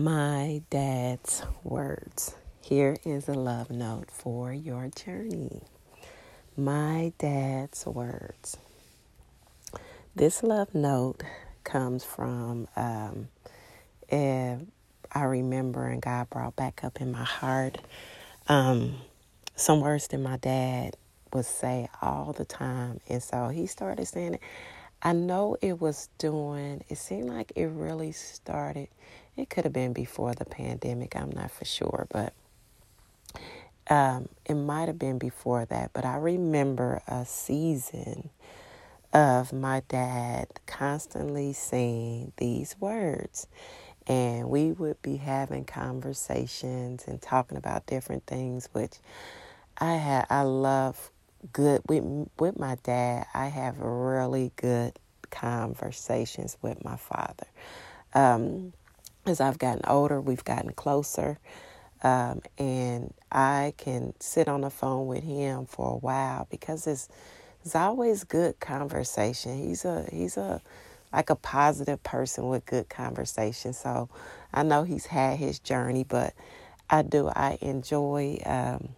My dad's words. Here is a love note for your journey. My dad's words. This love note comes from, um, I remember, and God brought back up in my heart um, some words that my dad would say all the time. And so he started saying it. I know it was doing, it seemed like it really started, it could have been before the pandemic, I'm not for sure, but um, it might have been before that. But I remember a season of my dad constantly saying these words. And we would be having conversations and talking about different things, which I had, I love good with with my dad. I have really good conversations with my father. Um, as I've gotten older, we've gotten closer, um, and I can sit on the phone with him for a while because it's it's always good conversation. He's a he's a like a positive person with good conversation. So I know he's had his journey, but I do I enjoy. Um,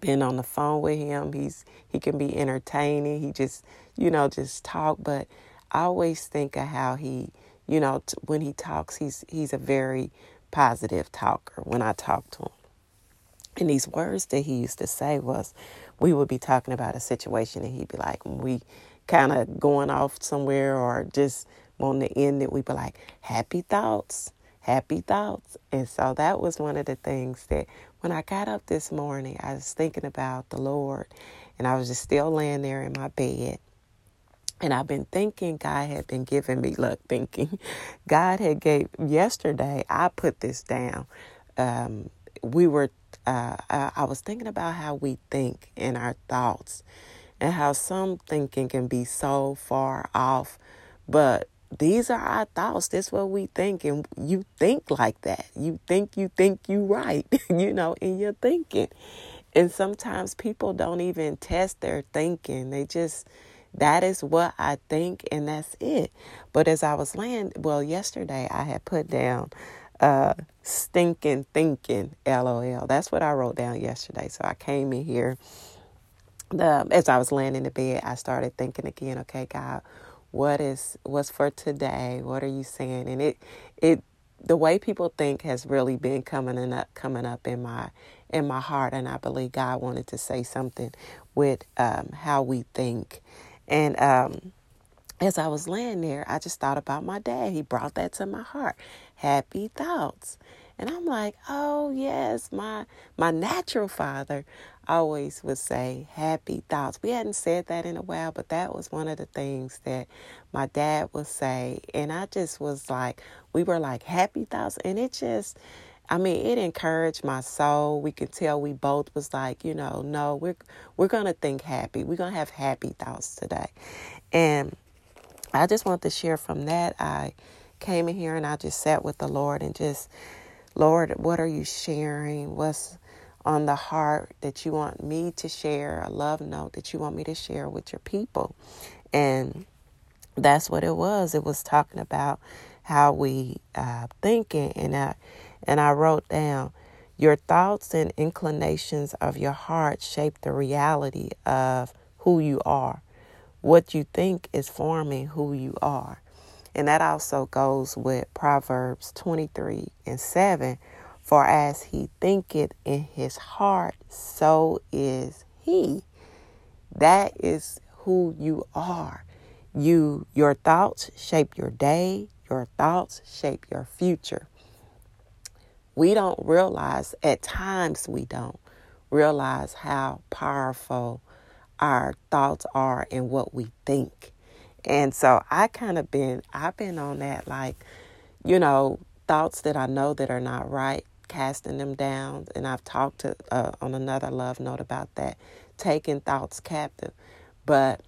been on the phone with him. He's he can be entertaining. He just you know just talk, but I always think of how he you know t- when he talks, he's he's a very positive talker. When I talk to him, and these words that he used to say was, we would be talking about a situation, and he'd be like, we kind of going off somewhere or just wanting to end it, we'd be like, happy thoughts happy thoughts. And so that was one of the things that when I got up this morning, I was thinking about the Lord and I was just still laying there in my bed. And I've been thinking God had been giving me, luck thinking God had gave, yesterday I put this down. Um, we were, uh, I was thinking about how we think in our thoughts and how some thinking can be so far off, but these are our thoughts. That's what we think. And you think like that. You think you think you right, you know, in your thinking. And sometimes people don't even test their thinking. They just, that is what I think and that's it. But as I was laying, well, yesterday I had put down uh, stinking thinking, LOL. That's what I wrote down yesterday. So I came in here. The, as I was laying in the bed, I started thinking again, okay, God, what is what's for today what are you saying and it it the way people think has really been coming up coming up in my in my heart and i believe god wanted to say something with um, how we think and um, as i was laying there i just thought about my dad he brought that to my heart happy thoughts and i'm like oh yes my my natural father always would say happy thoughts. We hadn't said that in a while, but that was one of the things that my dad would say. And I just was like, we were like happy thoughts. And it just, I mean, it encouraged my soul. We could tell we both was like, you know, no, we're we're gonna think happy. We're gonna have happy thoughts today. And I just want to share from that. I came in here and I just sat with the Lord and just, Lord, what are you sharing? What's on the heart that you want me to share, a love note that you want me to share with your people. And that's what it was. It was talking about how we uh, thinking, and I and I wrote down your thoughts and inclinations of your heart shape the reality of who you are. What you think is forming who you are. And that also goes with Proverbs 23 and 7, for as he thinketh in his heart, so is he. That is who you are. You your thoughts shape your day, your thoughts shape your future. We don't realize at times we don't realize how powerful our thoughts are and what we think. And so I kind of been I've been on that like you know thoughts that I know that are not right casting them down. And I've talked to uh, on another love note about that, taking thoughts captive. But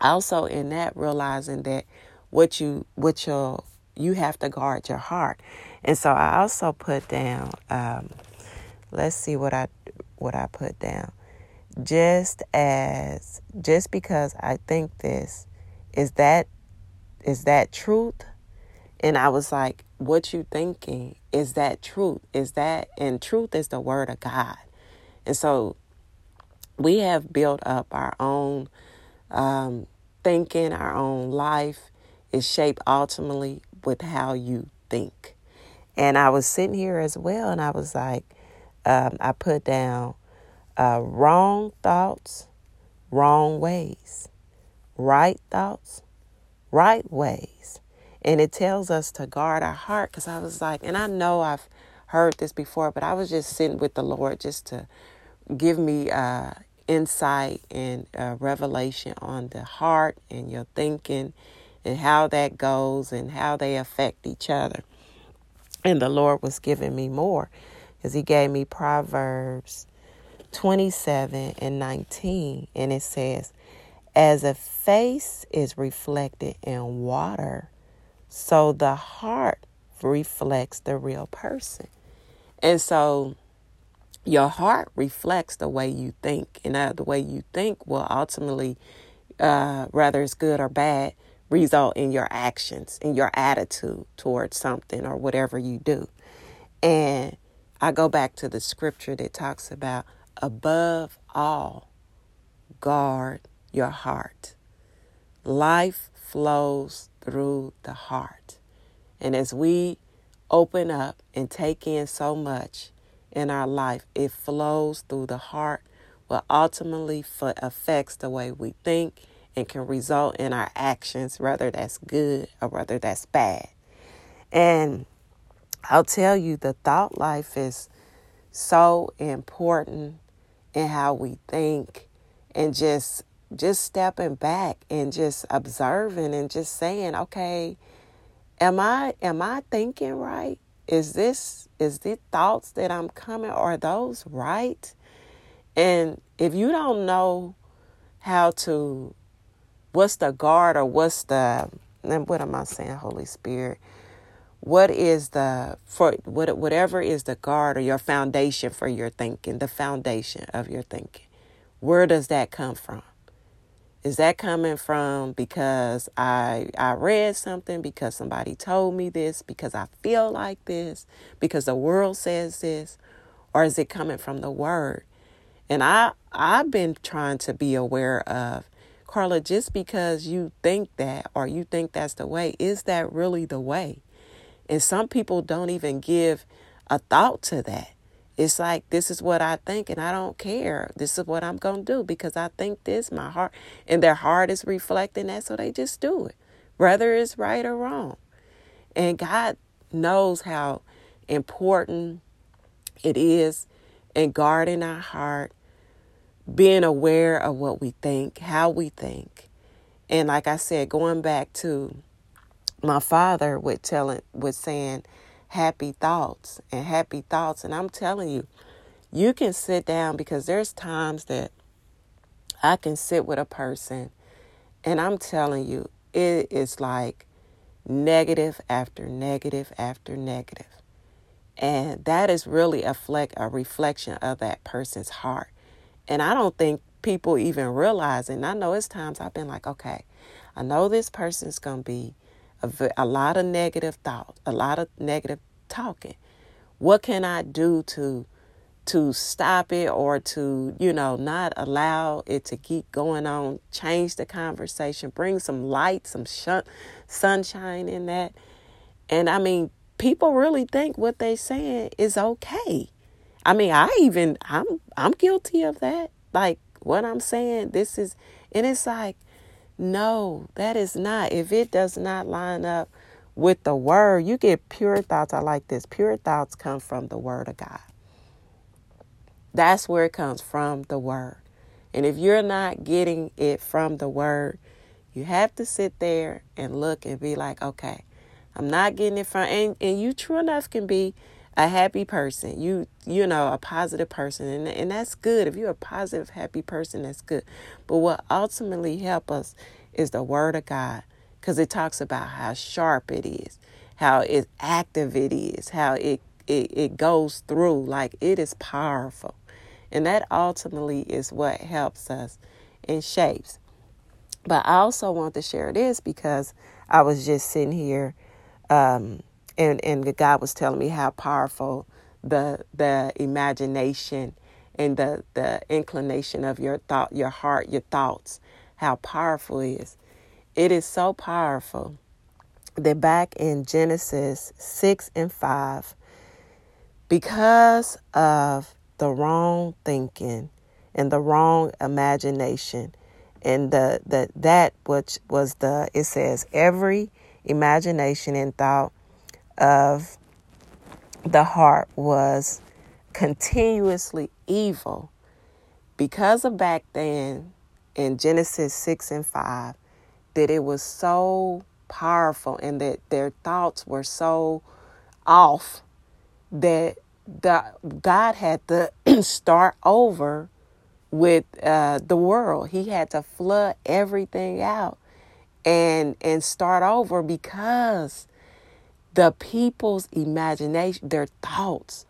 also in that realizing that what you what your you have to guard your heart. And so I also put down. Um, let's see what I what I put down. Just as just because I think this is that is that truth And I was like, what you thinking? Is that truth? Is that, and truth is the word of God. And so we have built up our own um, thinking, our own life is shaped ultimately with how you think. And I was sitting here as well, and I was like, um, I put down uh, wrong thoughts, wrong ways, right thoughts, right ways. And it tells us to guard our heart because I was like, and I know I've heard this before, but I was just sitting with the Lord just to give me uh, insight and uh, revelation on the heart and your thinking and how that goes and how they affect each other. And the Lord was giving me more because He gave me Proverbs 27 and 19. And it says, As a face is reflected in water, so the heart reflects the real person. And so your heart reflects the way you think, and uh, the way you think will ultimately, uh, whether it's good or bad, result in your actions, in your attitude towards something or whatever you do. And I go back to the scripture that talks about above all, guard your heart. Life flows through the heart. And as we open up and take in so much, in our life, it flows through the heart, what ultimately affects the way we think and can result in our actions, whether that's good or whether that's bad. And I'll tell you, the thought life is so important in how we think and just just stepping back and just observing and just saying okay am i am i thinking right is this is the thoughts that I'm coming are those right? And if you don't know how to what's the guard or what's the what am I saying, Holy Spirit? What is the for what whatever is the guard or your foundation for your thinking, the foundation of your thinking. Where does that come from? Is that coming from because I I read something, because somebody told me this, because I feel like this, because the world says this, or is it coming from the word? And I I've been trying to be aware of Carla just because you think that or you think that's the way, is that really the way? And some people don't even give a thought to that. It's like, this is what I think, and I don't care. This is what I'm going to do because I think this, my heart, and their heart is reflecting that, so they just do it, whether it's right or wrong. And God knows how important it is in guarding our heart, being aware of what we think, how we think. And like I said, going back to my father with telling, with saying, happy thoughts and happy thoughts. And I'm telling you, you can sit down because there's times that I can sit with a person and I'm telling you, it is like negative after negative after negative. And that is really a, fleck, a reflection of that person's heart. And I don't think people even realize it. And I know it's times I've been like, okay, I know this person's going to be a, a lot of negative thoughts, a lot of negative talking. What can I do to to stop it or to, you know, not allow it to keep going on, change the conversation, bring some light, some sh- sunshine in that. And I mean, people really think what they saying is okay. I mean, I even I'm I'm guilty of that. Like what I'm saying, this is and it's like no, that is not. If it does not line up with the word, you get pure thoughts. I like this. Pure thoughts come from the word of God. That's where it comes from the word. And if you're not getting it from the word, you have to sit there and look and be like, okay, I'm not getting it from and, and you true enough can be a happy person. You you know, a positive person and and that's good. If you're a positive, happy person, that's good. But what ultimately help us is the word of God because it talks about how sharp it is, how it active it is, how it, it, it goes through. Like it is powerful. And that ultimately is what helps us and shapes. But I also want to share this because I was just sitting here um, and and God was telling me how powerful the the imagination and the the inclination of your thought, your heart, your thoughts, how powerful it is. It is so powerful that back in Genesis six and five, because of the wrong thinking and the wrong imagination, and the, the that which was the it says every imagination and thought of the heart was continuously evil because of back then in Genesis 6 and 5 that it was so powerful and that their thoughts were so off that the, God had to start over with uh, the world. He had to flood everything out and and start over because the people's imagination, their thoughts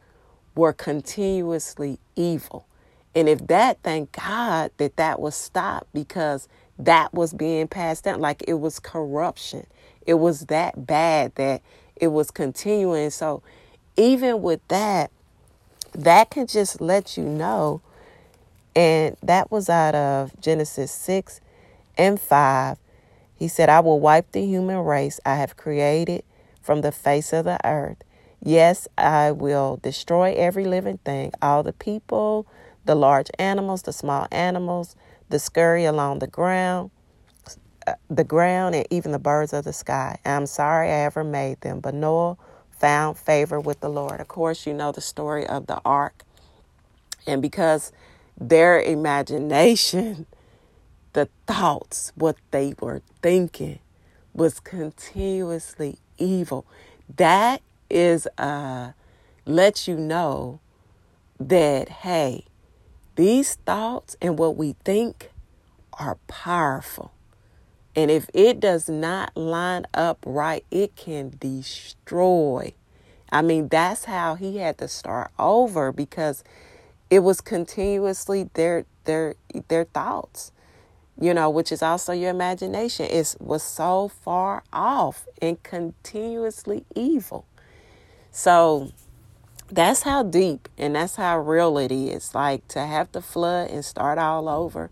were continuously evil. And if that, thank God that that was stopped because that was being passed down. Like it was corruption. It was that bad that it was continuing. So even with that, that can just let you know. And that was out of Genesis 6 and 5. He said, I will wipe the human race I have created from the face of the earth. Yes, I will destroy every living thing, all the people, the large animals, the small animals, the scurry along the ground, uh, the ground, and even the birds of the sky. I'm sorry I ever made them. But Noah found favor with the Lord. Of course, you know the story of the ark. And because their imagination, the thoughts, what they were thinking, was continuously evil. That is uh lets you know that hey, these thoughts and what we think are powerful. And if it does not line up right, it can destroy. I mean, that's how he had to start over because it was continuously their their their thoughts you know, which is also your imagination, is was so far off and continuously evil. So that's how deep and that's how real it is. Like to have to flood and start all over.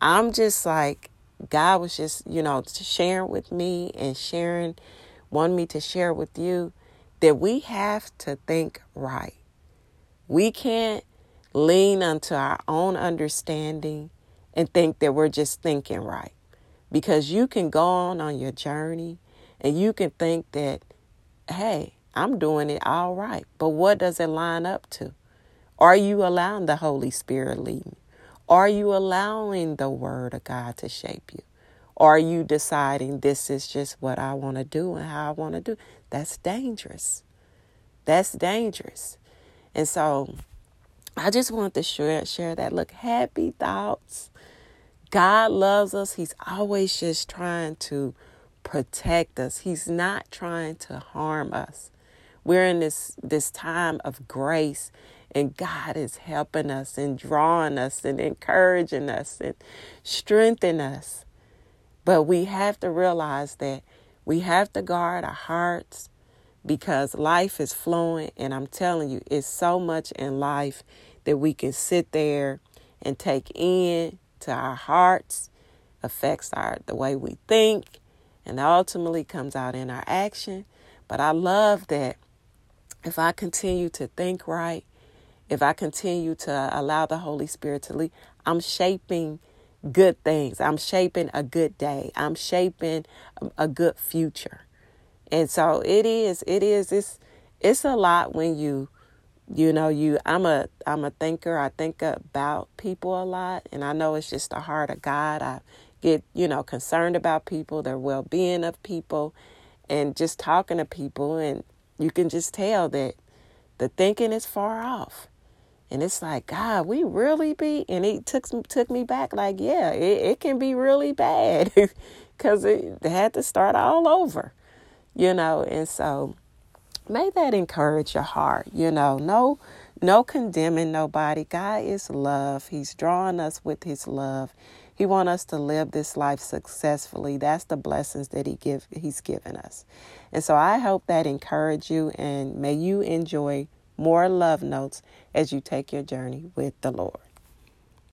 I'm just like God was just, you know, sharing with me and sharing, wanting me to share with you that we have to think right. We can't lean unto our own understanding and think that we're just thinking right. Because you can go on on your journey and you can think that, hey, I'm doing it all right. But what does it line up to? Are you allowing the Holy Spirit lead you? Are you allowing the Word of God to shape you? Are you deciding this is just what I want to do and how I want to do? That's dangerous. That's dangerous. And so I just want to share, share that. Look, happy thoughts God loves us. He's always just trying to protect us. He's not trying to harm us. We're in this this time of grace and God is helping us and drawing us and encouraging us and strengthening us. But we have to realize that we have to guard our hearts because life is flowing and I'm telling you it's so much in life that we can sit there and take in to our hearts, affects our the way we think, and ultimately comes out in our action. But I love that if I continue to think right, if I continue to allow the Holy Spirit to lead, I'm shaping good things. I'm shaping a good day. I'm shaping a good future. And so it is, it is, it's, it's a lot when you you know you i'm a i'm a thinker. I think about people a lot and i know it's just the heart of god. I get you know concerned about people their well-being of people and just talking to people and you can just tell that the thinking is far off. And it's like god we really be and it took took me back like yeah it, it can be really bad because it had to start all over you know? And so may that encourage your heart. You know, no, no condemning nobody. God is love. He's drawing us with His love. He wants us to live this life successfully. That's the blessings that he give he's given us. And so I hope that encourage you and may you enjoy more love notes as you take your journey with the Lord.